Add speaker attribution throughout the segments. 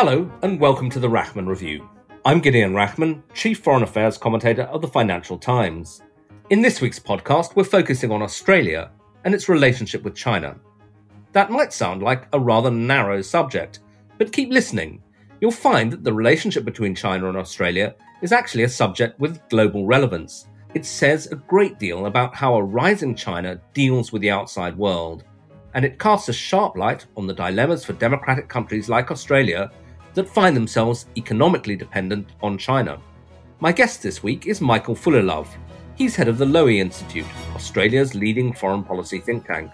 Speaker 1: Hello, and welcome to the Rachman Review. I'm Gideon Rachman, Chief Foreign Affairs Commentator of the Financial Times. In this week's podcast, we're focusing on Australia and its relationship with China. That might sound like a rather narrow subject, but keep listening. You'll find that the relationship between China and Australia is actually a subject with global relevance. It says a great deal about how a rising China deals with the outside world, and it casts a sharp light on the dilemmas for democratic countries like Australia that find themselves economically dependent on China. My guest this week is Michael Fullilove. He's head of the Lowy Institute, Australia's leading foreign policy think tank.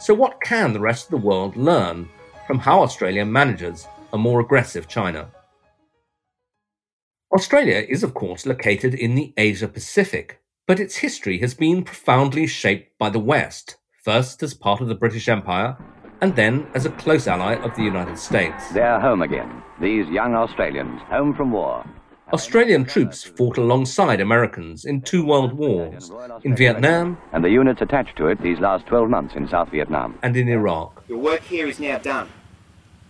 Speaker 1: So, what can the rest of the world learn from how Australia manages a more aggressive China? Australia is, of course, located in the Asia Pacific, but its history has been profoundly shaped by the West, first as part of the British Empire and then as a close ally of the United States.
Speaker 2: They're home again, these young Australians, home from war.
Speaker 1: Australian troops fought alongside Americans in two world wars, in Vietnam,
Speaker 2: and the units attached to it these last 12 months in South Vietnam,
Speaker 1: and in Iraq.
Speaker 3: Your work here is now done,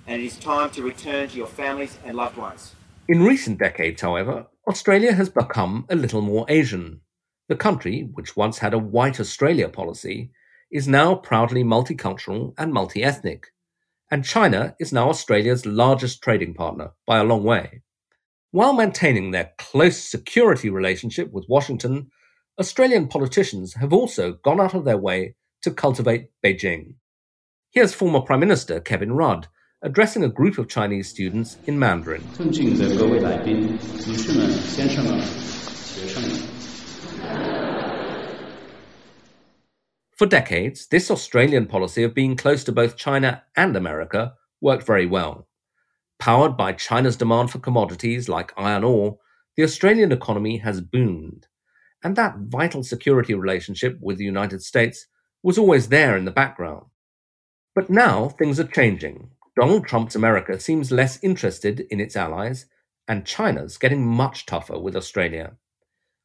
Speaker 3: and it is time to return to your families and loved ones.
Speaker 1: In recent decades, however, Australia has become a little more Asian. The country, which once had a white Australia policy, is now proudly multicultural and multi ethnic, and China is now Australia's largest trading partner by a long way. While maintaining their close security relationship with Washington, Australian politicians have also gone out of their way to cultivate Beijing. Here's former Prime Minister Kevin Rudd addressing a group of Chinese students in Mandarin. For decades, this Australian policy of being close to both China and America worked very well. Powered by China's demand for commodities like iron ore, the Australian economy has boomed. And that vital security relationship with the United States was always there in the background. But now things are changing. Donald Trump's America seems less interested in its allies, and China's getting much tougher with Australia.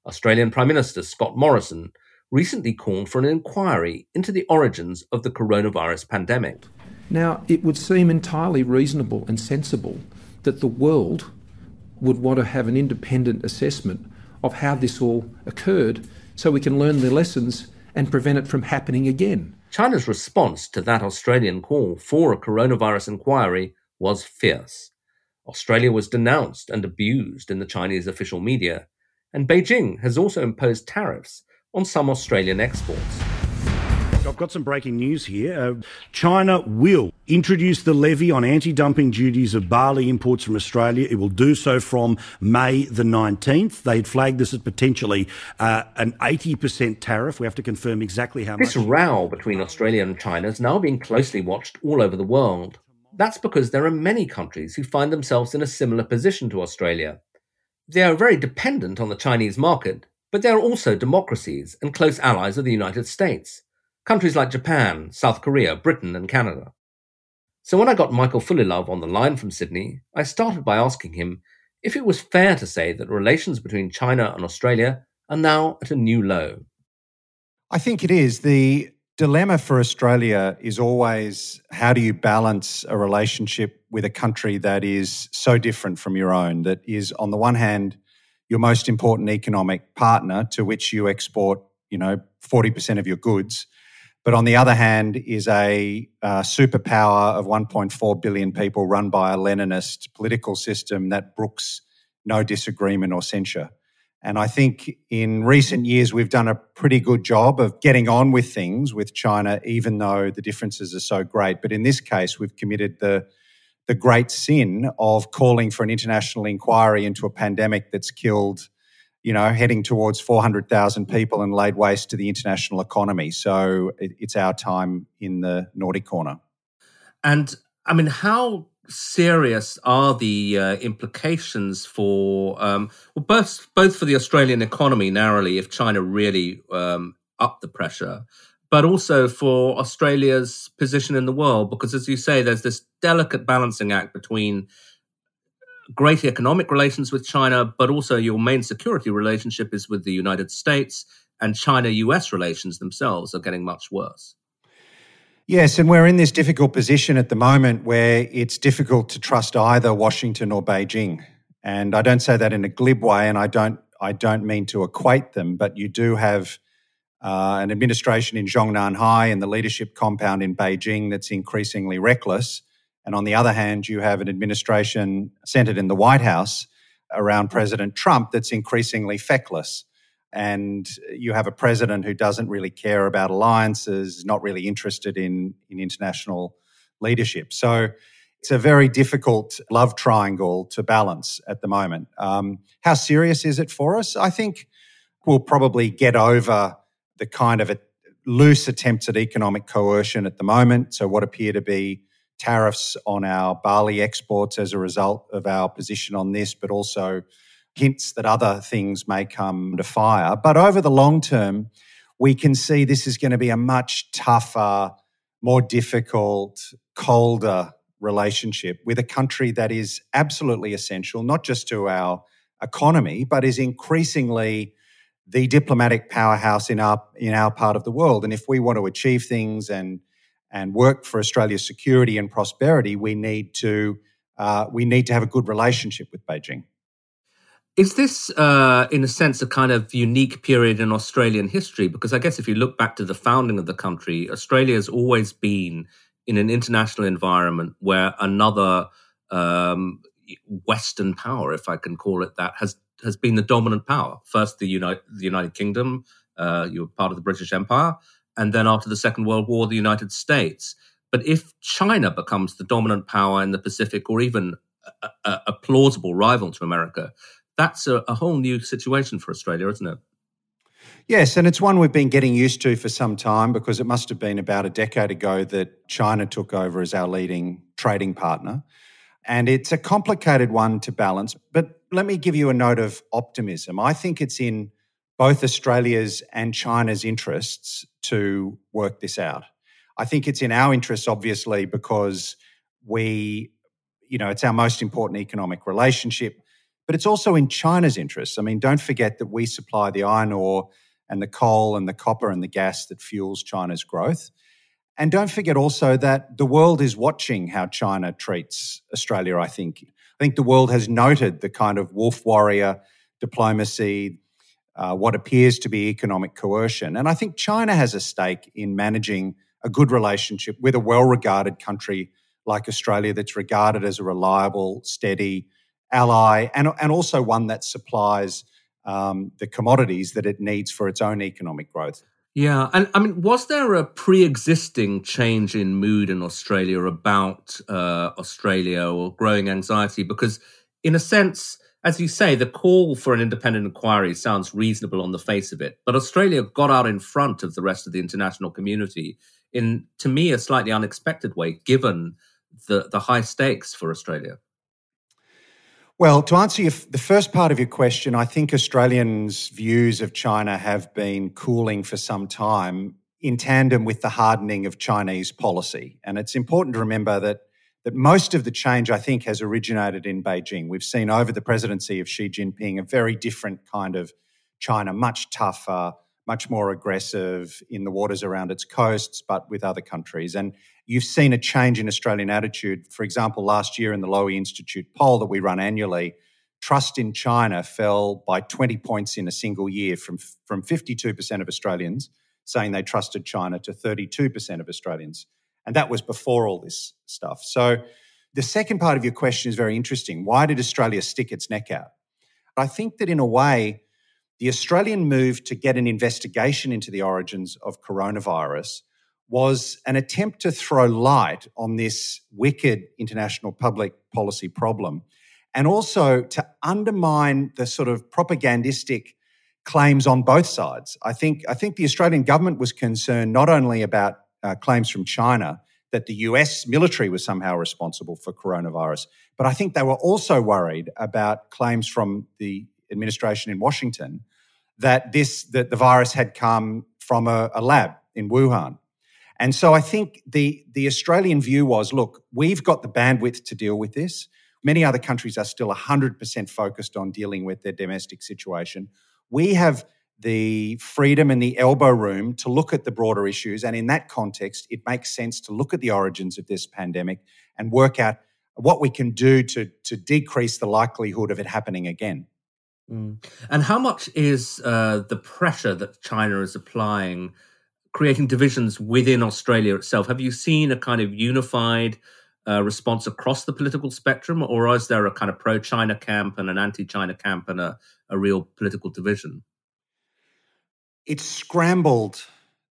Speaker 1: Australian Prime Minister Scott Morrison recently called for an inquiry into the origins of the coronavirus pandemic.
Speaker 4: Now, it would seem entirely reasonable and sensible that the world would want to have an independent assessment of how this all occurred so we can learn the lessons and prevent it from happening again.
Speaker 1: China's response to that Australian call for a coronavirus inquiry was fierce. Australia was denounced and abused in the Chinese official media, and Beijing has also imposed tariffs on some Australian exports.
Speaker 5: I've got some breaking news here. Uh, China will introduce the levy on anti dumping duties of barley imports from Australia. It will do so from May the 19th. They had flagged this as potentially uh, an 80% tariff. We have to confirm exactly how
Speaker 1: this
Speaker 5: much.
Speaker 1: This row between Australia and China is now being closely watched all over the world. That's because there are many countries who find themselves in a similar position to Australia. They are very dependent on the Chinese market but they are also democracies and close allies of the United States, countries like Japan, South Korea, Britain, and Canada. So when I got Michael Fullilove on the line from Sydney, I started by asking him if it was fair to say that relations between China and Australia are now at a new low.
Speaker 6: I think it is. The dilemma for Australia is always how do you balance a relationship with a country that is so different from your own, that is, on the one hand, your most important economic partner to which you export, you know, 40% of your goods. But on the other hand, is a uh, superpower of 1.4 billion people run by a Leninist political system that brooks no disagreement or censure. And I think in recent years, we've done a pretty good job of getting on with things with China, even though the differences are so great. But in this case, we've committed the the great sin of calling for an international inquiry into a pandemic that's killed, you know, heading towards 400,000 people and laid waste to the international economy. So it, it's our time in the naughty corner.
Speaker 1: And I mean, how serious are the uh, implications for um, well, both both for the Australian economy narrowly if China really um, up the pressure, but also for Australia's position in the world because, as you say, there's this delicate balancing act between great economic relations with China, but also your main security relationship is with the United States, and China US relations themselves are getting much worse.
Speaker 6: Yes, and we're in this difficult position at the moment where it's difficult to trust either Washington or Beijing. And I don't say that in a glib way, and I don't I don't mean to equate them, but you do have uh, an administration in Zhongnanhai and the leadership compound in Beijing that's increasingly reckless. And on the other hand, you have an administration centered in the White House around President Trump that's increasingly feckless and you have a president who doesn't really care about alliances, not really interested in, in international leadership. So it's a very difficult love triangle to balance at the moment. Um, how serious is it for us? I think we'll probably get over the kind of loose attempts at economic coercion at the moment. So, what appear to be tariffs on our barley exports as a result of our position on this, but also hints that other things may come to fire. But over the long term, we can see this is going to be a much tougher, more difficult, colder relationship with a country that is absolutely essential, not just to our economy, but is increasingly the diplomatic powerhouse in our in our part of the world. And if we want to achieve things and and work for Australia's security and prosperity, we need to uh, we need to have a good relationship with Beijing.
Speaker 1: Is this, uh, in a sense, a kind of unique period in Australian history? Because I guess if you look back to the founding of the country, Australia has always been in an international environment where another um, Western power, if I can call it that, has has been the dominant power. First, the United the United Kingdom, uh, you were part of the British Empire, and then after the Second World War, the United States. But if China becomes the dominant power in the Pacific, or even a, a, plausible rival to America, that's a, a whole new situation for Australia, isn't it?
Speaker 6: Yes, and it's one we've been getting used to for some time because it must have been about a decade ago that China took over as our leading trading partner. And it's a complicated one to balance. But let me give you a note of optimism. I think it's in both Australia's and China's interests to work this out. I think it's in our interests, obviously, because we, you know, it's our most important economic relationship but it's also in China's interests. I mean, don't forget that we supply the iron ore and the coal and the copper and the gas that fuels China's growth. And don't forget also that the world is watching how China treats Australia, I think. I think the world has noted the kind of wolf warrior diplomacy, uh, what appears to be economic coercion. And I think China has a stake in managing a good relationship with a well regarded country like Australia that's regarded as a reliable, steady, ally and, and also one that supplies um, the commodities that it needs for its own economic growth.
Speaker 1: Yeah, and I mean, was there a pre-existing change in mood in Australia about uh, Australia or growing anxiety? Because, in a sense, as you say, the call for an independent inquiry sounds reasonable on the face of it, but Australia got out in front of the rest of the international community in, to me, a slightly unexpected way, given the the high stakes for Australia.
Speaker 6: Well, to answer your, the first part of your question, I think Australians' views of China have been cooling for some time in tandem with the hardening of Chinese policy. And it's important to remember that, that most of the change, I think, has originated in Beijing. We've seen over the presidency of Xi Jinping a very different kind of China, much tougher, much more aggressive in the waters around its coasts, but with other countries. And you've seen a change in Australian attitude. For example, last year in the Lowy Institute poll that we run annually, trust in China fell by 20 points in a single year from, from 52% of Australians saying they trusted China to 32% of Australians. And that was before all this stuff. So the second part of your question is very interesting. Why did Australia stick its neck out? I think that in a way, the Australian move to get an investigation into the origins of coronavirus was an attempt to throw light on this wicked international public policy problem and also to undermine the sort of propagandistic claims on both sides. I think, I think the Australian government was concerned not only about uh, claims from China that the US military was somehow responsible for coronavirus. But I think they were also worried about claims from the administration in Washington that this that the virus had come from a, a lab in Wuhan. And so I think the the Australian view was, look, we've got the bandwidth to deal with this. Many other countries are still 100% focused on dealing with their domestic situation. We have the freedom and the elbow room to look at the broader issues. And in that context, it makes sense to look at the origins of this pandemic and work out what we can do to, to decrease the likelihood of it happening again.
Speaker 1: Mm. And how much is uh, the pressure that China is applying creating divisions within Australia itself? Have you seen a kind of unified uh, response across the political spectrum, or is there a kind of pro China camp and an anti China camp and a, a real political division?
Speaker 6: It's scrambled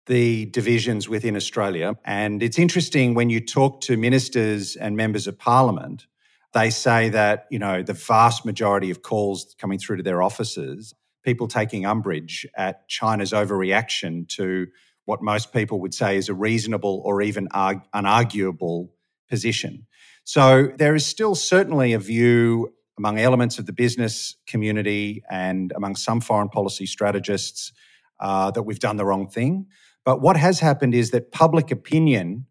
Speaker 6: the divisions within Australia. And it's interesting when you talk to ministers and members of parliament, they say that, you know, the vast majority of calls coming through to their offices, people taking umbrage at China's overreaction to what most people would say is a reasonable or even unarguable position. So there is still certainly a view among elements of the business community and among some foreign policy strategists uh, that we've done the wrong thing. But what has happened is that public opinion,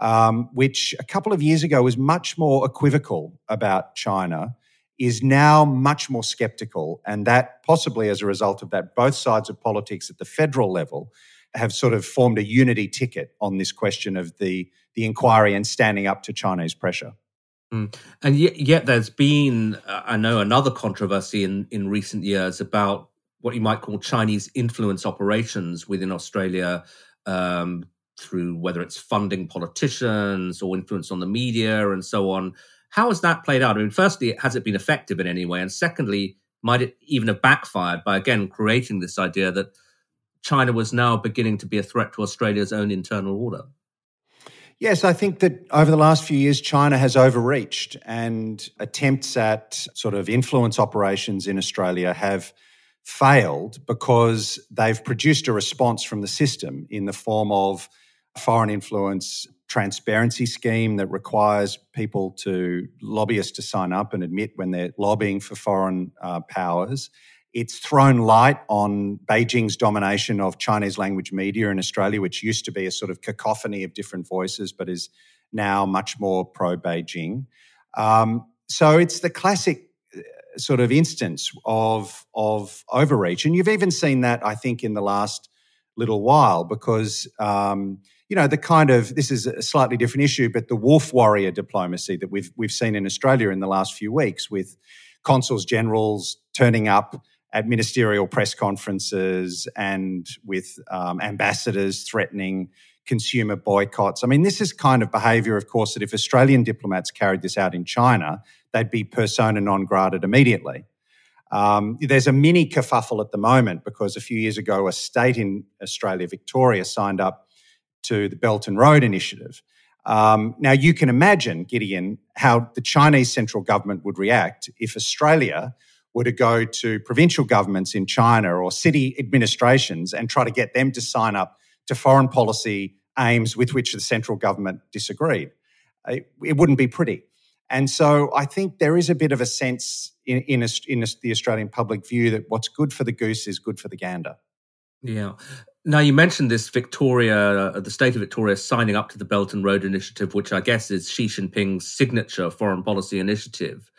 Speaker 6: um, which a couple of years ago was much more equivocal about China, is now much more skeptical. And that possibly as a result of that, both sides of politics at the federal level have sort of formed a unity ticket on this question of the, the inquiry and standing up to Chinese pressure.
Speaker 1: Mm. And yet, yet, there's been, uh, I know, another controversy in, in recent years about what you might call Chinese influence operations within Australia um, through whether it's funding politicians or influence on the media and so on. How has that played out? I mean, firstly, has it been effective in any way? And secondly, might it even have backfired by again creating this idea that China was now beginning to be a threat to Australia's own internal order?
Speaker 6: Yes, I think that over the last few years, China has overreached and attempts at sort of influence operations in Australia have failed because they've produced a response from the system in the form of foreign influence transparency scheme that requires people to lobbyists to sign up and admit when they're lobbying for foreign uh, powers. It's thrown light on Beijing's domination of Chinese language media in Australia, which used to be a sort of cacophony of different voices, but is now much more pro Beijing. Um, so it's the classic sort of instance of of overreach, and you've even seen that I think in the last little while because um, you know the kind of this is a slightly different issue, but the wolf warrior diplomacy that we've we've seen in Australia in the last few weeks with consuls generals turning up at ministerial press conferences and with um, ambassadors threatening consumer boycotts. I mean, this is kind of behavior, of course, that if Australian diplomats carried this out in China, they'd be persona non grata immediately. Um, there's a mini kerfuffle at the moment because a few years ago, a state in Australia, Victoria, signed up to the Belt and Road Initiative. Um, now, you can imagine, Gideon, how the Chinese central government would react if Australia were to go to provincial governments in China or city administrations and try to get them to sign up to foreign policy aims with which the central government disagreed. It, it wouldn't be pretty. And so I think there is a bit of a sense in, in, a, in a, the Australian public view that what's good for the goose is good for the gander.
Speaker 1: Yeah. Now, you mentioned this Victoria, uh, the state of Victoria signing up to the Belt and Road Initiative, which I guess is Xi Jinping's signature foreign policy initiative.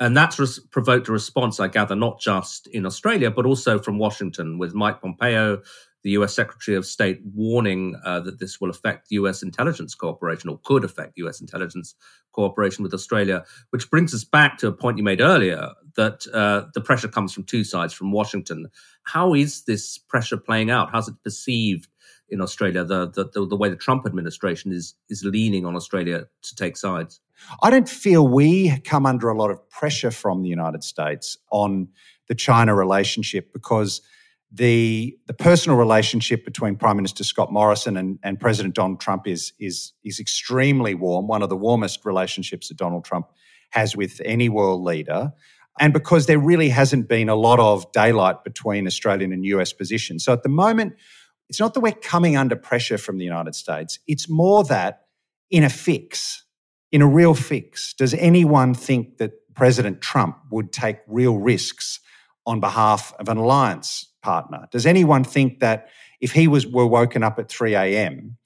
Speaker 1: And that's res- provoked a response, I gather, not just in Australia, but also from Washington, with Mike Pompeo the US Secretary of State warning uh, that this will affect US intelligence cooperation or could affect US intelligence cooperation with Australia, which brings us back to a point you made earlier that uh, the pressure comes from two sides, from Washington. How is this pressure playing out? How's it perceived in Australia, the, the, the way the Trump administration is, is leaning on Australia to take sides?
Speaker 6: I don't feel we come under a lot of pressure from the United States on the China relationship because – the the personal relationship between Prime Minister Scott Morrison and, and President Donald Trump is is is extremely warm, one of the warmest relationships that Donald Trump has with any world leader. And because there really hasn't been a lot of daylight between Australian and US positions. So at the moment, it's not that we're coming under pressure from the United States. It's more that in a fix, in a real fix, does anyone think that President Trump would take real risks on behalf of an alliance partner? Does anyone think that if he was were woken up at 3 a.m.,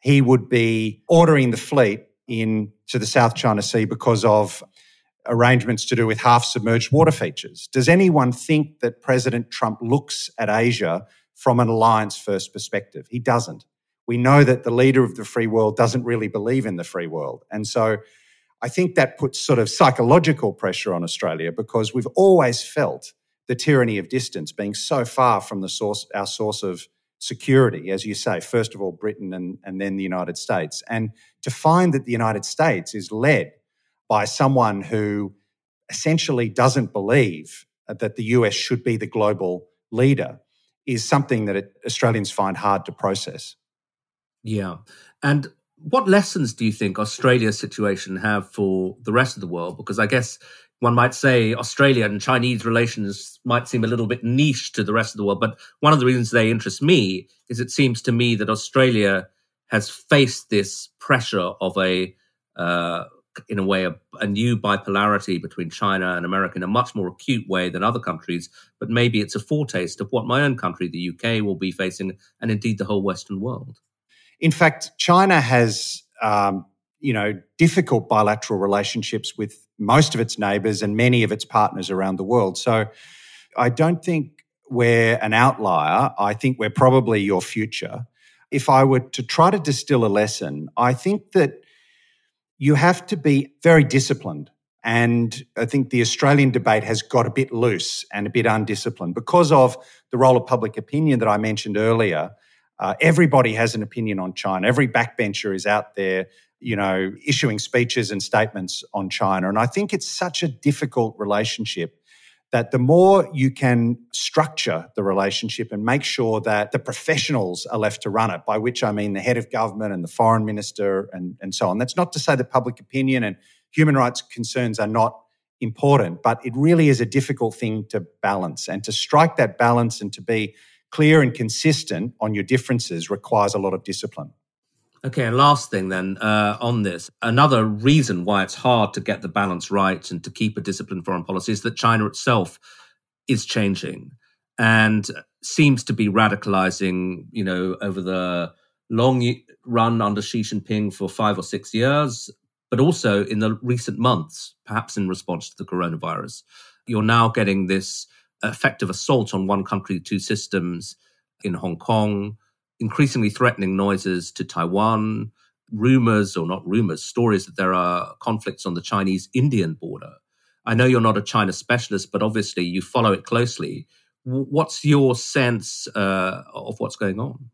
Speaker 6: he would be ordering the fleet into the South China Sea because of arrangements to do with half submerged water features. Does anyone think that President Trump looks at Asia from an alliance first perspective? He doesn't. We know that the leader of the free world doesn't really believe in the free world. And so I think that puts sort of psychological pressure on Australia because we've always felt the tyranny of distance being so far from the source, our source of security, as you say, first of all, Britain and, and then the United States. And to find that the United States is led by someone who essentially doesn't believe that the US should be the global leader is something that it, Australians find hard to process.
Speaker 1: Yeah. And what lessons do you think Australia's situation have for the rest of the world? Because I guess one might say Australia and Chinese relations might seem a little bit niche to the rest of the world. But one of the reasons they interest me is it seems to me that Australia has faced this pressure of a, uh, in a way, a, a, new bipolarity between China and America in a much more acute way than other countries. But maybe it's a foretaste of what my own country, the UK, will be facing, and indeed the whole Western world.
Speaker 6: In fact, China has, um, you know, difficult bilateral relationships with most of its neighbours and many of its partners around the world. So I don't think we're an outlier. I think we're probably your future. If I were to try to distill a lesson, I think that you have to be very disciplined. And I think the Australian debate has got a bit loose and a bit undisciplined because of the role of public opinion that I mentioned earlier. Uh, everybody has an opinion on China. Every backbencher is out there you know, issuing speeches and statements on China. And I think it's such a difficult relationship that the more you can structure the relationship and make sure that the professionals are left to run it, by which I mean the head of government and the foreign minister and, and so on. That's not to say that public opinion and human rights concerns are not important, but it really is a difficult thing to balance. And to strike that balance and to be clear and consistent on your differences requires a lot of discipline.
Speaker 1: Okay, and last thing then uh, on this, another reason why it's hard to get the balance right and to keep a disciplined foreign policy is that China itself is changing and seems to be radicalizing. You know, over the long run under Xi Jinping for five or six years, but also in the recent months, perhaps in response to the coronavirus, you're now getting this effective assault on one country, two systems in Hong Kong increasingly threatening noises to Taiwan, rumors or not rumors, stories that there are conflicts on the Chinese Indian border. I know you're not a China specialist, but obviously you follow it closely. What's your sense uh, of what's going on?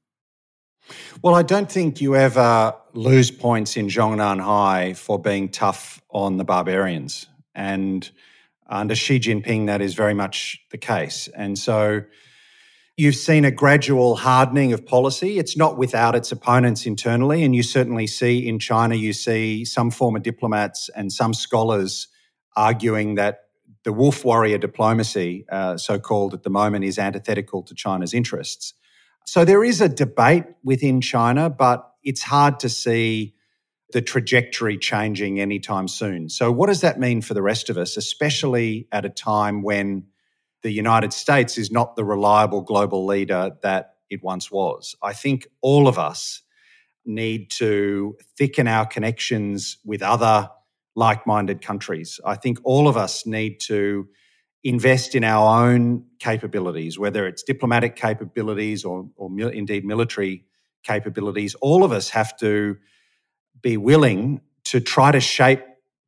Speaker 6: Well, I don't think you ever lose points in Zhongnanhai for being tough on the barbarians. And under Xi Jinping, that is very much the case. And so You've seen a gradual hardening of policy. It's not without its opponents internally. And you certainly see in China, you see some former diplomats and some scholars arguing that the wolf warrior diplomacy, uh, so called at the moment, is antithetical to China's interests. So there is a debate within China, but it's hard to see the trajectory changing anytime soon. So, what does that mean for the rest of us, especially at a time when the United States is not the reliable global leader that it once was. I think all of us need to thicken our connections with other like minded countries. I think all of us need to invest in our own capabilities, whether it's diplomatic capabilities or, or mil- indeed military capabilities. All of us have to be willing to try to shape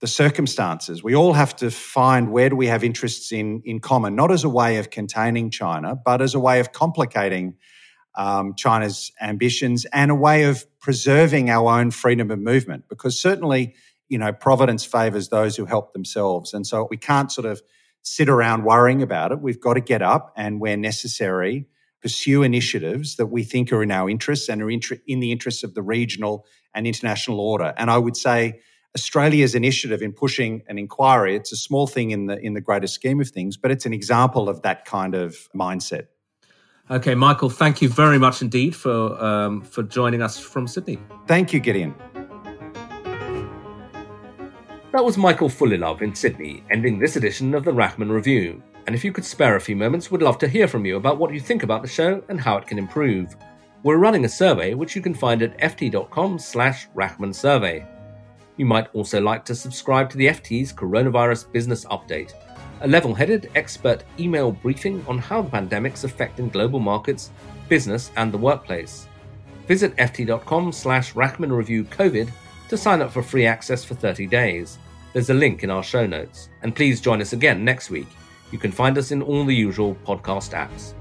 Speaker 6: the circumstances. We all have to find where do we have interests in, in common, not as a way of containing China, but as a way of complicating um, China's ambitions and a way of preserving our own freedom of movement. Because certainly, you know, providence favors those who help themselves. And so we can't sort of sit around worrying about it. We've got to get up and, where necessary, pursue initiatives that we think are in our interests and are in the interests of the regional and international order. And I would say, Australia's initiative in pushing an inquiry, it's a small thing in the in the greater scheme of things, but it's an example of that kind of mindset.
Speaker 1: Okay, Michael, thank you very much indeed for um, for joining us from Sydney.
Speaker 6: Thank you, Gideon.
Speaker 1: That was Michael Fullilove in Sydney, ending this edition of the Rachman Review. And if you could spare a few moments, we'd love to hear from you about what you think about the show and how it can improve. We're running a survey which you can find at ft.com slash Rachman Survey. You might also like to subscribe to the FT's Coronavirus Business Update, a level headed expert email briefing on how the pandemic's affecting global markets, business, and the workplace. Visit ft.com slash Rachman Review COVID to sign up for free access for 30 days. There's a link in our show notes. And please join us again next week. You can find us in all the usual podcast apps.